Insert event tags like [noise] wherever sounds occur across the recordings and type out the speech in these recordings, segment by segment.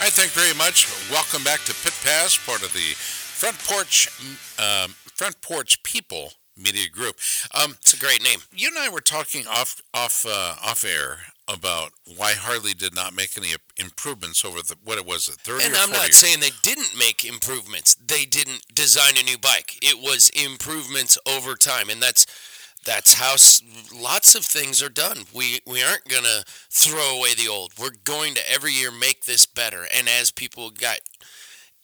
All right, thank you very much. Welcome back to Pit Pass, part of the Front Porch um, Front Porch People Media Group. Um, it's a great name. You and I were talking off off uh, off air about why Harley did not make any improvements over the what it was at 30 and I'm not years. saying they didn't make improvements. They didn't design a new bike. It was improvements over time, and that's that's how s- lots of things are done. We we aren't gonna throw away the old. We're going to every year make this better. And as people got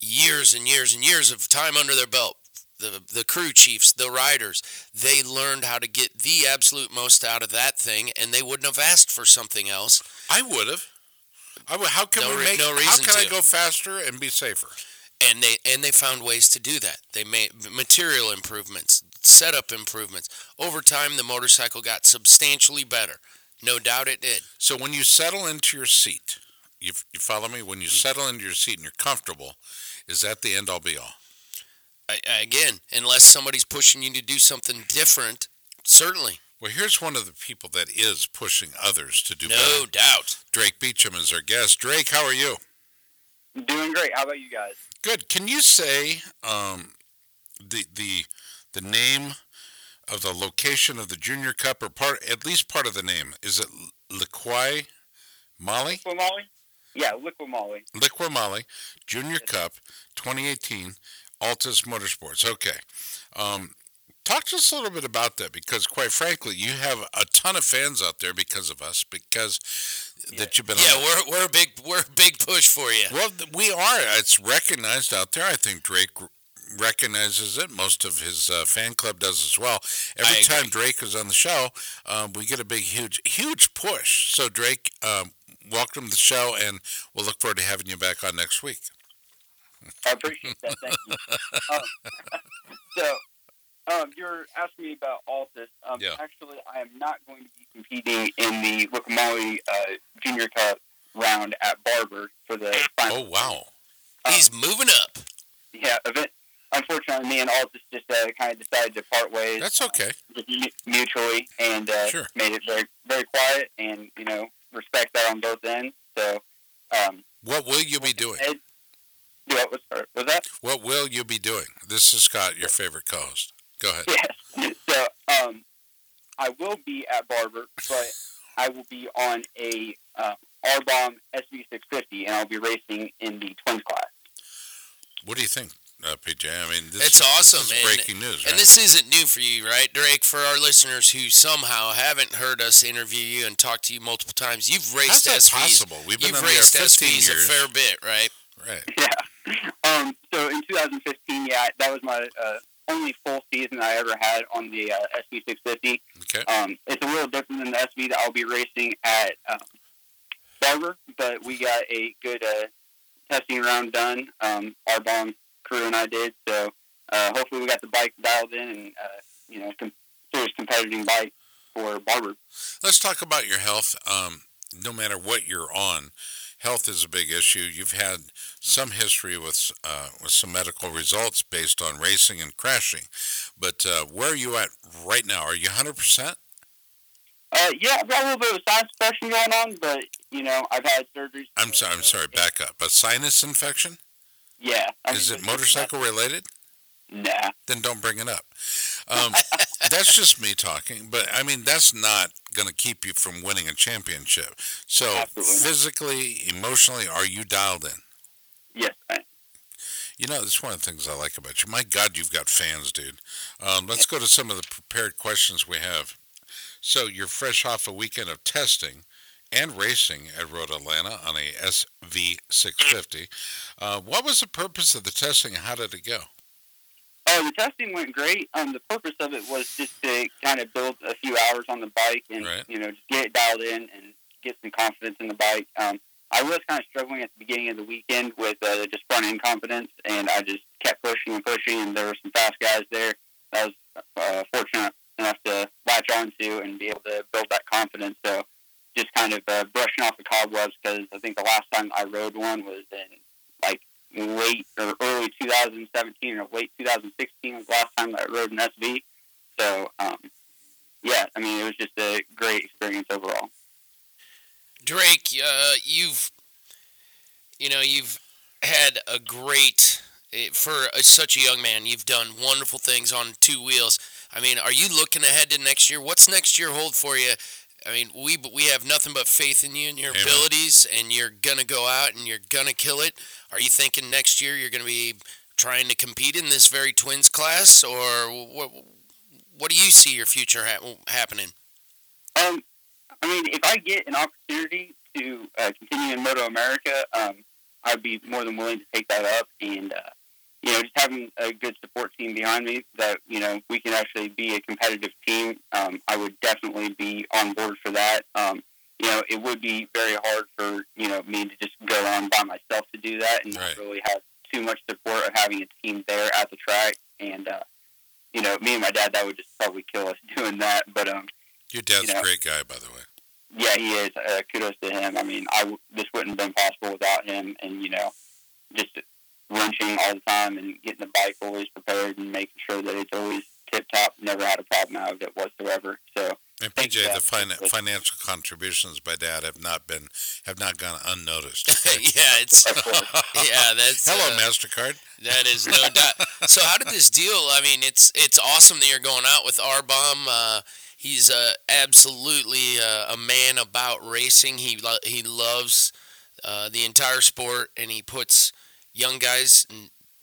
years and years and years of time under their belt, the the crew chiefs, the riders, they learned how to get the absolute most out of that thing, and they wouldn't have asked for something else. I would have. I would, how can No we make? no reason how can I go faster and be safer? and they and they found ways to do that. They made material improvements, setup improvements. Over time, the motorcycle got substantially better. No doubt it did. So when you settle into your seat, you, you follow me. When you settle into your seat and you're comfortable, is that the end all be all? I, I- again, unless somebody's pushing you to do something different, certainly, Well, here's one of the people that is pushing others to do no better. doubt. Drake Beecham is our guest. Drake, how are you? Doing great. How about you guys? Good. Can you say um, the the the name of the location of the Junior Cup, or part at least part of the name? Is it Liquai Molly? Liqua Molly? Yeah, Liqui Moly. Liqui Moly Junior Cup 2018 Altus Motorsports. Okay. Um, talk to us a little bit about that because, quite frankly, you have a ton of fans out there because of us, because that you've been Yeah, on. we're we're a big we're a big push for you. Well, we are. It's recognized out there. I think Drake r- recognizes it. Most of his uh, fan club does as well. Every I time agree. Drake is on the show, um, we get a big, huge, huge push. So, Drake, um, welcome to the show, and we'll look forward to having you back on next week. I appreciate that. Thank you. [laughs] um, [laughs] so, um, you're asking me about Altus. Um, Yeah. Actually, I am not going to be competing in the Moly uh, Junior Cup round at Barber for the final. Oh, wow. He's moving up. Yeah, event. Unfortunately, me and Altus just uh, kind of decided to part ways. That's okay. mutually and uh, Sure. made it very very quiet and you know respect that on both ends. So um, What will you be doing? Ed, do what was was that? What will you be doing? This is Scott, your favorite co-host. Go ahead. Yes. [laughs] So um, I will be at Barber, but I will be on a uh, R-Bomb SV650, and I'll be racing in the twins class. What do you think, uh, PJ? I mean, this It's is, awesome, This is and- breaking news, right? And this isn't new for you, right, Drake? For our listeners who somehow haven't heard us interview you and talk to you multiple times, you've raced How's that SVs. possible? We've been You've on the raced 15 SVs years. a fair bit, right? right. Yeah. [laughs] Um, so in 2015, yeah, that was my uh, only full season I ever had on the uh, SV650. Okay. Um, it's a little different than the SV that I'll be racing at um, Barber, but we got a good uh, testing round done. Um, R-Bomb crew and I did, so uh, hopefully we got the bike dialed in and uh, you know com- serious competitive bike for Barber. Let's talk about your health. Um, no matter what you're on, health is a big issue. You've had some history with uh, with some medical results based on racing and crashing. But uh, where are you at right now? Are you 100 percent? Uh, yeah, I've got a little bit of sinus infection going on, but you know I've had surgery. I'm sorry. I'm sorry. Back up. A sinus infection? Yeah. I Is it motorcycle related? Nah. Then don't bring it up. [laughs] Um, that's just me talking. But I mean, that's not going to keep you from winning a championship. So Absolutely physically, emotionally, are you dialed in? Yes. I, You know, that's one of the things I like about you. My God, you've got fans, dude. Um, let's go to some of the prepared questions we have. So you're fresh off a weekend of testing and racing at Road Atlanta on a SV650. Uh, what was the purpose of the testing how did it go? Oh, the testing went great. Um, the purpose of it was just to kind of build a few hours on the bike and Right. you know just get it dialed in and get some confidence in the bike. Um, I was kind of struggling at the beginning of the weekend with uh, just front end confidence, and I just kept pushing and pushing. And there were some fast guys there. that I was uh, fortunate enough to latch onto and be able to build that confidence. So just kind of uh, brushing off the cobwebs because I think the last time I rode one was in like late or early 2017 or late 2016 was the last time I rode an SV. So um, yeah, I mean it was just a great experience overall. Drake, uh, you've, you know, you've had a great eh, for a, such a young man. You've done wonderful things on two wheels. I mean, are you looking ahead to next year? What's next year hold for you? I mean, we we have nothing but faith in you and your Amen. abilities, and you're gonna go out and you're gonna kill it. Are you thinking next year you're gonna be trying to compete in this very twins class, or what? What do you see your future ha- happening? Um, I mean, if I get an opportunity to uh, continue in Moto America, um, I'd be more than willing to take that up. And uh, you know, just having a good support team behind me that you know we can actually be a competitive team, um, I would definitely be on board for that. Um, you know, it would be very hard for you know me to just go on by myself to do that and Right. not really have too much support of having a team there at the track. And uh, you know, me and my dad, that would just probably kill us [laughs] doing that. But um, Your dad's You know. a great guy, by the way. yeah, he is. Uh, kudos to him. I mean, I w- this wouldn't have been possible without him, and you know, just wrenching all the time and getting the bike always prepared and making sure that it's always tip top. Never had a problem out of it whatsoever. So And PJ, the fin- financial contributions by Dad have not been have not gone unnoticed. [laughs] yeah, it's [laughs] yeah. That's Hello, uh, Mastercard. That is no [laughs] doubt. So how did this deal? I mean, it's it's awesome that you're going out with R-Bomb. Uh, he's uh, absolutely uh, a man about racing. He lo- he loves uh, the entire sport, and he puts young guys,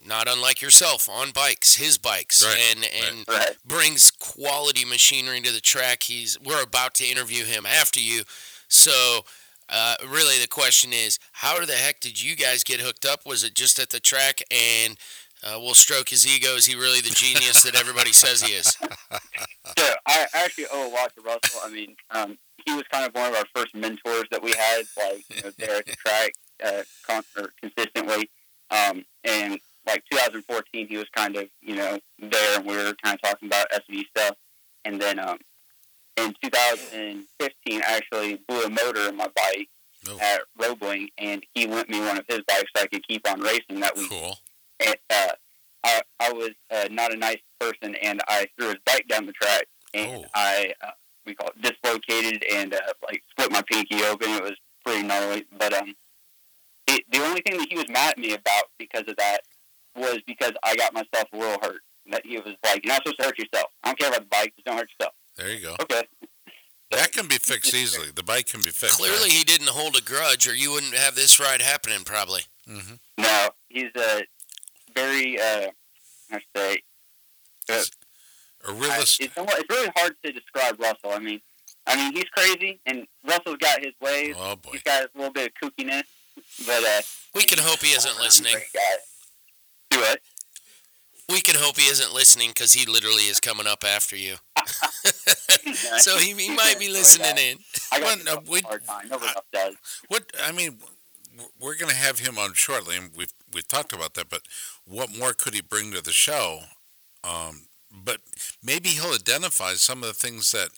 not unlike yourself, on bikes, his bikes, Right, and and right. brings quality machinery to the track. He's we're about to interview him after you, so. Uh, really, the question is, how the heck did you guys get hooked up? Was it just at the track and uh, we'll stroke his ego? Is he really the genius that everybody says he is? [laughs] So I actually owe a lot to Russell. I mean, um, he was kind of one of our first mentors that we had, like you know, there at the track, uh, con- or consistently. Um, and like 2014, he was kind of you know there, and we were kind of talking about SV stuff. And then um, in 2015, I actually blew a motor in my bike Oh. at Roebling, and he lent me one of his bikes so I could keep on racing that week Cool. and, uh, I, I was uh, not a nice person, and I threw his bike down the track, and Oh. I uh, we call it dislocated and uh, like split my pinky open. It was pretty gnarly, but um, it, the only thing that he was mad at me about because of that was because I got myself a little hurt. That he was like, "You're not supposed to hurt yourself. I don't care about the bike. Just don't hurt yourself." There you go. Okay. That can be fixed [laughs] easily. The bike can be fixed. Clearly, he didn't hold a grudge, or you wouldn't have this ride happening. Probably. hmm No, he's a very uh, I should say A I, realist. it's, almo- it's really hard to describe Russell. I mean, I mean he's crazy, and Russell's got his ways. Oh boy. He's got a little bit of kookiness, but uh, We can hope he isn't listening. Do it. We can hope he isn't listening because he literally is coming up after you. [laughs] So he, he might be listening in. I got no, we- a hard time. Nobody else does. What I mean, we're going to have him on shortly, and we've we've talked about that. But what more could he bring to the show? Um, but maybe he'll identify some of the things that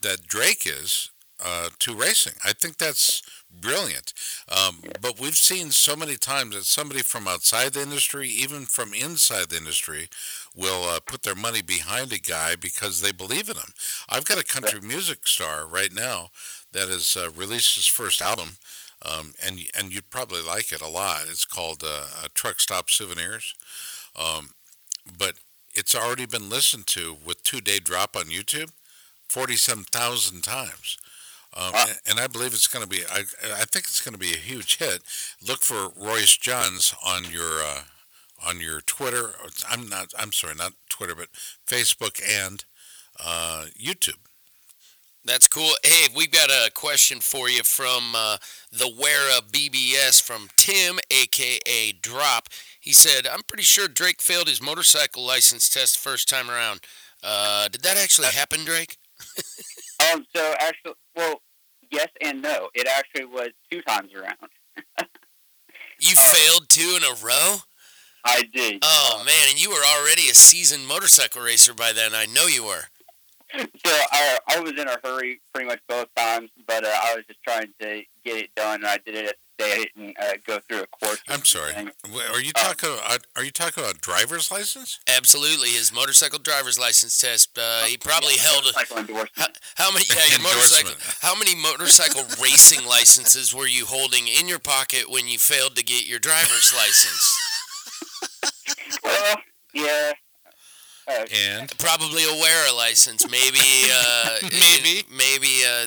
that Drake is uh, to racing. I think that's brilliant. Um, but we've seen so many times that somebody from outside the industry, even from inside the industry, will uh, put their money behind a guy because they believe in him. I've got a country music star right now that has uh, released his first album, um, and and you'd probably like it a lot. It's called uh, Truck Stop Souvenirs, um, but it's already been listened to with two day drop on YouTube, forty some thousand times. Um, Wow. and, and I believe it's going to be. I, I think it's going to be a huge hit. Look for Royce Johns on your uh, on your Twitter. I'm not. I'm sorry, not Twitter, but Facebook and uh, YouTube. That's cool. Hey, we've got a question for you from uh, the Wera BBS from Tim, aka Drop. He said, "I'm pretty sure Drake failed his motorcycle license test the first time around. Uh, did that actually happen, Drake?" [laughs] um. So actually, well, yes and no. It actually was two times around. [laughs] you uh, failed two in a row. I did. Oh man, and you were already a seasoned motorcycle racer by then. I know you were. [laughs] So I I was in a hurry pretty much both times, but uh, I was just trying to get it done, and I did it at the day and uh, go through a course. I'm sorry. Are you talking? Uh, are you talking about driver's license? Absolutely, his motorcycle driver's license test. Uh, he probably yeah, held. A, how, how, many? Yeah, your motorcycle. How many motorcycle [laughs] racing licenses were you holding in your pocket when you failed to get your driver's license? well, yeah. Uh, and probably a WERA license, maybe. Uh, [laughs] maybe. Maybe. Uh,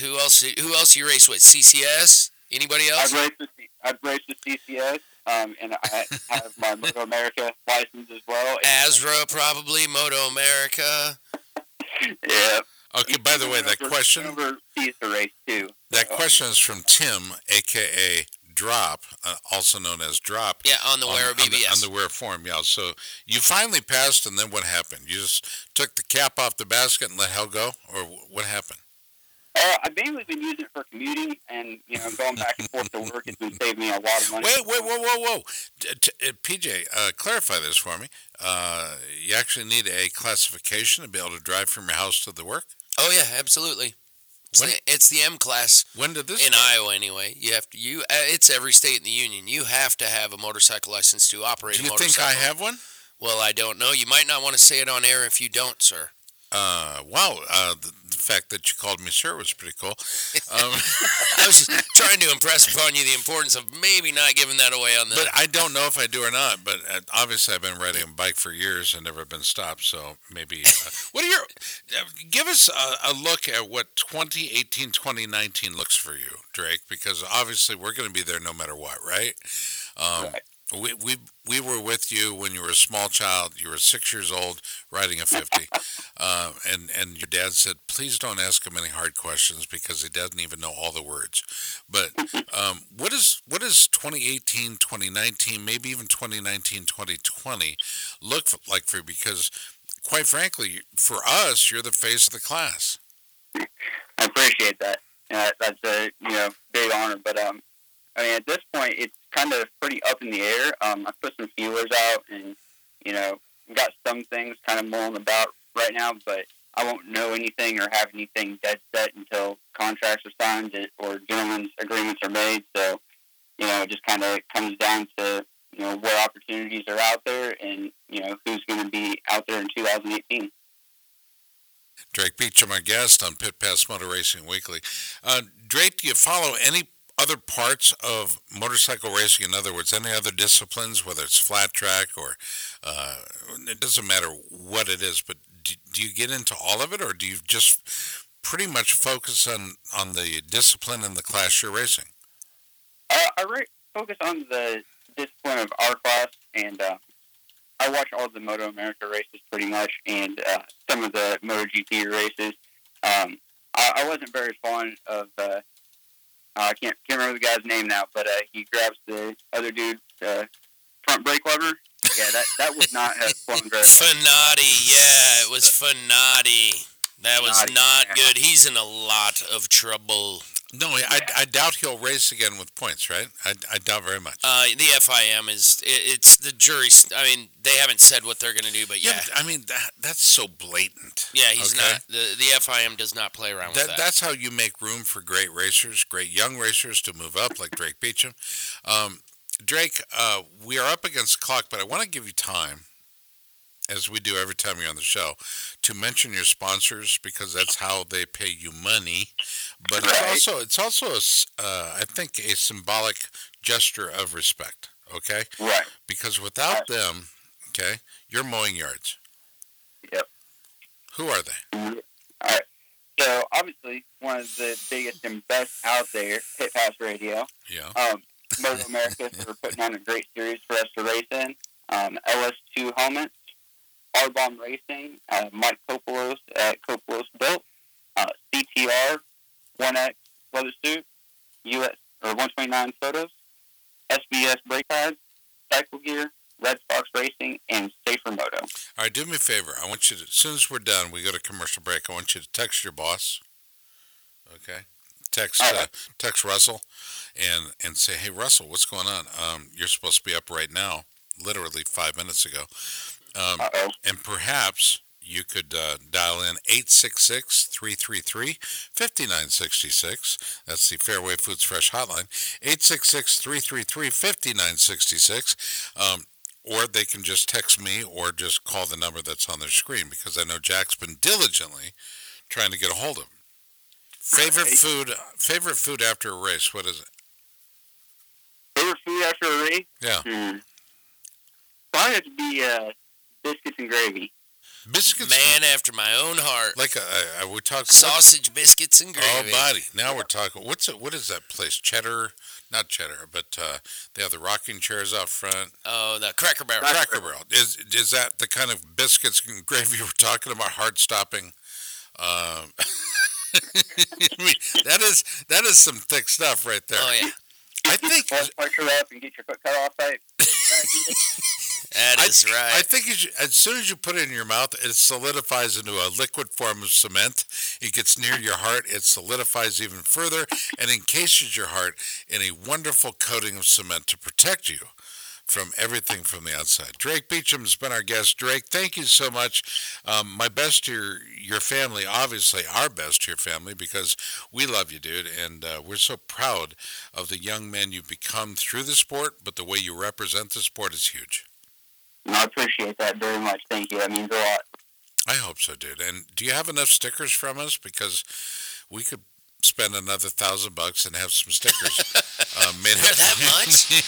who else? Who else you race with? CCS? Anybody else? I've raced with, I've raced with CCS, um, and I have my [laughs] Moto America license as well. ASRA, probably Moto America. yeah. Okay. By the way, that question. Sees the race too. That question is from Tim, aka drop, uh, also known as drop. Yeah, on the Wera BBS. On the, on the Wera forum, yeah. So you finally passed, and then what happened? You just took the cap off the basket and let hell go, or what happened? Uh, I've mainly been using it for commuting, and you know, going back and forth to work has been saving me a lot of money. Wait, wait, whoa, whoa, whoa! T- t- uh, PJ, uh, clarify this for me. Uh, you actually need a classification to be able to drive from your house to the work. Oh yeah, absolutely. It's, when, the, it's the M class. When did this in start? Iowa anyway? You have to you. Uh, it's every state in the union. You have to have a motorcycle license to operate. Do you think I have one? Well, I don't know. You might not want to say it on air if you don't, sir. Uh, wow. Uh, the, the, fact that you called me sir was pretty cool. [laughs] Um, [laughs] I was just trying to impress upon you the importance of maybe not giving that away on the. But I don't know if I do or not. But uh, obviously, I've been riding a bike for years and never been stopped. So maybe. Uh, [laughs] what are your? Uh, give us a, a, look at what 2018, 2019 looks for you, Drake, because obviously we're going to be there no matter what, right? Um, right. We, we, we were with you when you were a small child. You were six years old, riding a 50. [laughs] uh, and, and your dad said, please don't ask him any hard questions because he doesn't even know all the words. But [laughs] um, what, is, what is 2018, 2019, maybe even 2019, 2020 look like for you? Because, quite frankly, for us, you're the face of the class. [laughs] I appreciate that. Uh, that's a you know big honor. But um, I mean, at this point, it's kind of pretty up in the air. Um, I put some feelers out, and you know, got some things kind of mulling about right now, but I won't know anything or have anything dead set until contracts are signed or gentlemen's agreements are made. So, you know, it just kind of comes down to you know what opportunities are out there, and you know who's going to be out there in 2018. Drake Beecham, our guest on Pit Pass Motor Racing Weekly. Uh, Drake, do you follow any other parts of motorcycle racing? In other words, any other disciplines, whether it's flat track or uh, it doesn't matter what it is, but do, do, you get into all of it, or do you just pretty much focus on on the discipline and the class you're racing? Uh, I re- focus on the discipline of our class, and uh, I watch all the Moto America races pretty much, and uh, some of the MotoGP races. Um, I, I wasn't very fond of uh, uh, I can't can't remember the guy's name now, but uh, he grabs the other dude's uh, front brake lever. Yeah, that that would not have flown [laughs] very well. Fenati, yeah, it was Fenati. That was not good. He's in a lot of trouble. No, I, I doubt he'll race again with points, right? I, I doubt very much. Uh, the FIM is it, it's the jury. I mean, they haven't said what they're going to do, but yeah. yeah but, I mean, that that's so blatant. Yeah, he's okay? not. The, the FIM does not play around that, with that. That's how you make room for great racers, great young racers to move up, like Drake Beecham. Um, Drake, uh, we are up against the clock, but I want to give you time as we do every time you're on the show, to mention your sponsors because that's how they pay you money. But right. it's also it's also a, uh, I think a symbolic gesture of respect. Okay. Right. Because without right. them, okay, you're mowing yards. Yep. Who are they? All right. So obviously, one of the biggest and best out there, Pit Pass Radio. Yeah. Um, [laughs] Moto America for putting on a great series for us to race in. Um, LS2 helmets, R-Bomb Racing, uh, Mike Copolos at Copolos Built, uh, CT GTR 1X leather suit, US or 129 photos, SBS brake pads, cycle gear, Red Fox Racing, and Safer Moto. All right, do me a favor. I want you to, as soon as we're done, we go to commercial break. I want you to text your boss. Okay, text uh, text Russell, and and say, hey Russell, what's going on? Um, you're supposed to be up right now, literally five minutes ago. Um, and perhaps you could uh, dial in 866 333 5966. That's the Fairway Foods Fresh hotline. 866 333 5966. Um, or they can just text me or just call the number that's on their screen because I know Jack's been diligently trying to get a hold of him. Favorite right. food favorite food after a race, what is it? Favorite food after a race? Yeah. Hmm. Probably have to be uh, biscuits and gravy. Biscuits, man after my own heart. Like a, uh, uh, we talk sausage, biscuits, and gravy. Oh, body. Now we're talking. What's it? What is that place? Cheddar, not cheddar, but uh, they have the rocking chairs out front. Oh, the Cracker Barrel. Cracker Barrel. Is is that the kind of biscuits and gravy [laughs] we're talking about? Heart stopping. Um, [laughs] that is that is some thick stuff right there. Oh yeah. I think. Pressure up and get your foot cut off type. [laughs] That is I, right. I think as, you, as, soon as you put it in your mouth, it solidifies into a liquid form of cement. It gets near your heart, it solidifies even further, and encases your heart in a wonderful coating of cement to protect you from everything from the outside. Drake Beecham has been our guest. Drake, thank you so much. Um, my best to your, your family, obviously our best to your family, because we love you, dude, and uh, we're so proud of the young man you've become through the sport, but the way you represent the sport is huge. I appreciate that very much. Thank you. That means a lot. I hope so, dude. And do you have enough stickers from us? Because we could spend another thousand bucks and have some stickers [laughs] uh, made. that much?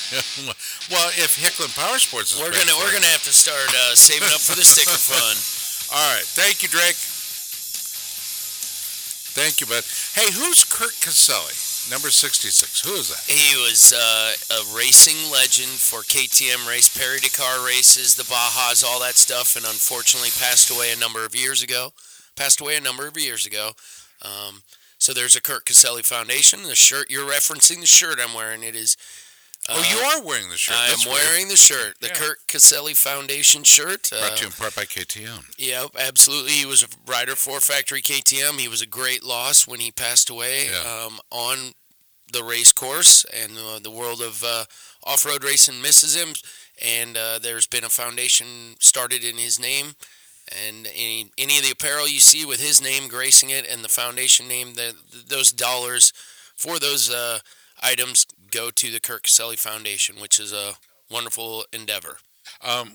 [laughs] well, if Hicklin Power Sports is we're gonna we're gonna have to start uh, saving up for the sticker [laughs] fund. All right, thank you, Drake. Thank you, bud. Hey, who's Kurt Caselli? Number 66. Who is that? He was uh, a racing legend for KTM race, Paris Dakar races, the Bajas, all that stuff, and unfortunately passed away a number of years ago. Passed away a number of years ago. Um, so there's a Kurt Caselli Foundation. The shirt you're referencing, the shirt I'm wearing, it is. Uh, oh, you are wearing the shirt. I am wearing the shirt, the yeah. Kurt Caselli Foundation shirt. Brought to you in part by KTM. Yep, absolutely. He was a rider for Factory KTM. He was a great loss when he passed away yeah. um, on the race course, and uh, the world of uh, off-road racing misses him. And uh, there's been a foundation started in his name and any any of the apparel you see with his name gracing it and the foundation name, the, those dollars for those uh, items go to the Kurt Caselli Foundation, which is a wonderful endeavor. Um,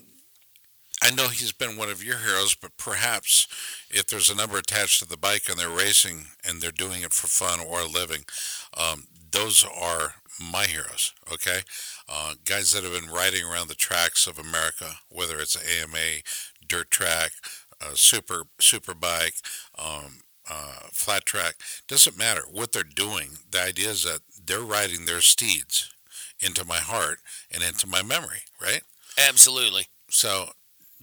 I know he's been one of your heroes, but perhaps if there's a number attached to the bike and they're racing and they're doing it for fun or a living, um, those are my heroes. Okay, uh, guys that have been riding around the tracks of America, whether it's AMA, dirt track, uh, super super bike, um, uh, flat track, doesn't matter what they're doing. The idea is that they're riding their steeds into my heart and into my memory, right? Absolutely. So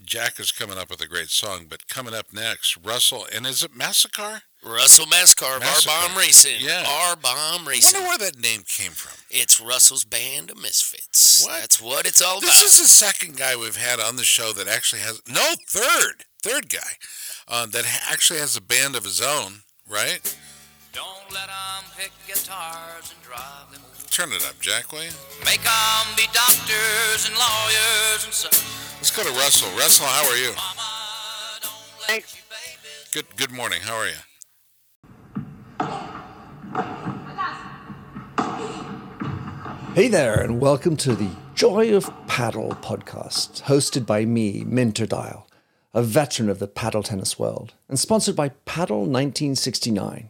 Jack is coming up with a great song, but coming up next, Russell, and is it Massacre? Russell Mascar of R Bomb Racing. Yeah. R Bomb Racing. I wonder where that name came from. It's Russell's band of misfits. What? That's what it's all this about. This is the second guy we've had on the show that actually has no third, third guy uh, that actually has a band of his own, right? Don't let them pick guitars and drive them. Turn it up, Jack, will you? Make them be doctors and lawyers and such. Let's go to Russell. Russell, how are you? Thanks. Good. Good morning. How are you? Hey there, and welcome to the Joy of Paddle podcast, hosted by me, Minter Dial, a veteran of the paddle tennis world, and sponsored by Paddle 1969.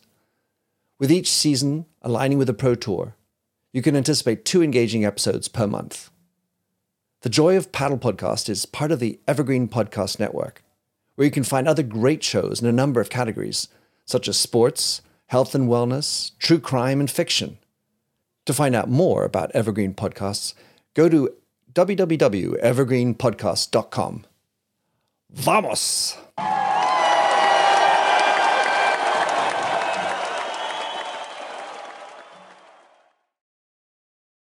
With each season aligning with a Pro Tour, you can anticipate two engaging episodes per month. The Joy of Paddle podcast is part of the Evergreen Podcast Network, where you can find other great shows in a number of categories, such as sports, health and wellness, true crime, and fiction. To find out more about Evergreen Podcasts, go to www.evergreenpodcast.com. Vamos!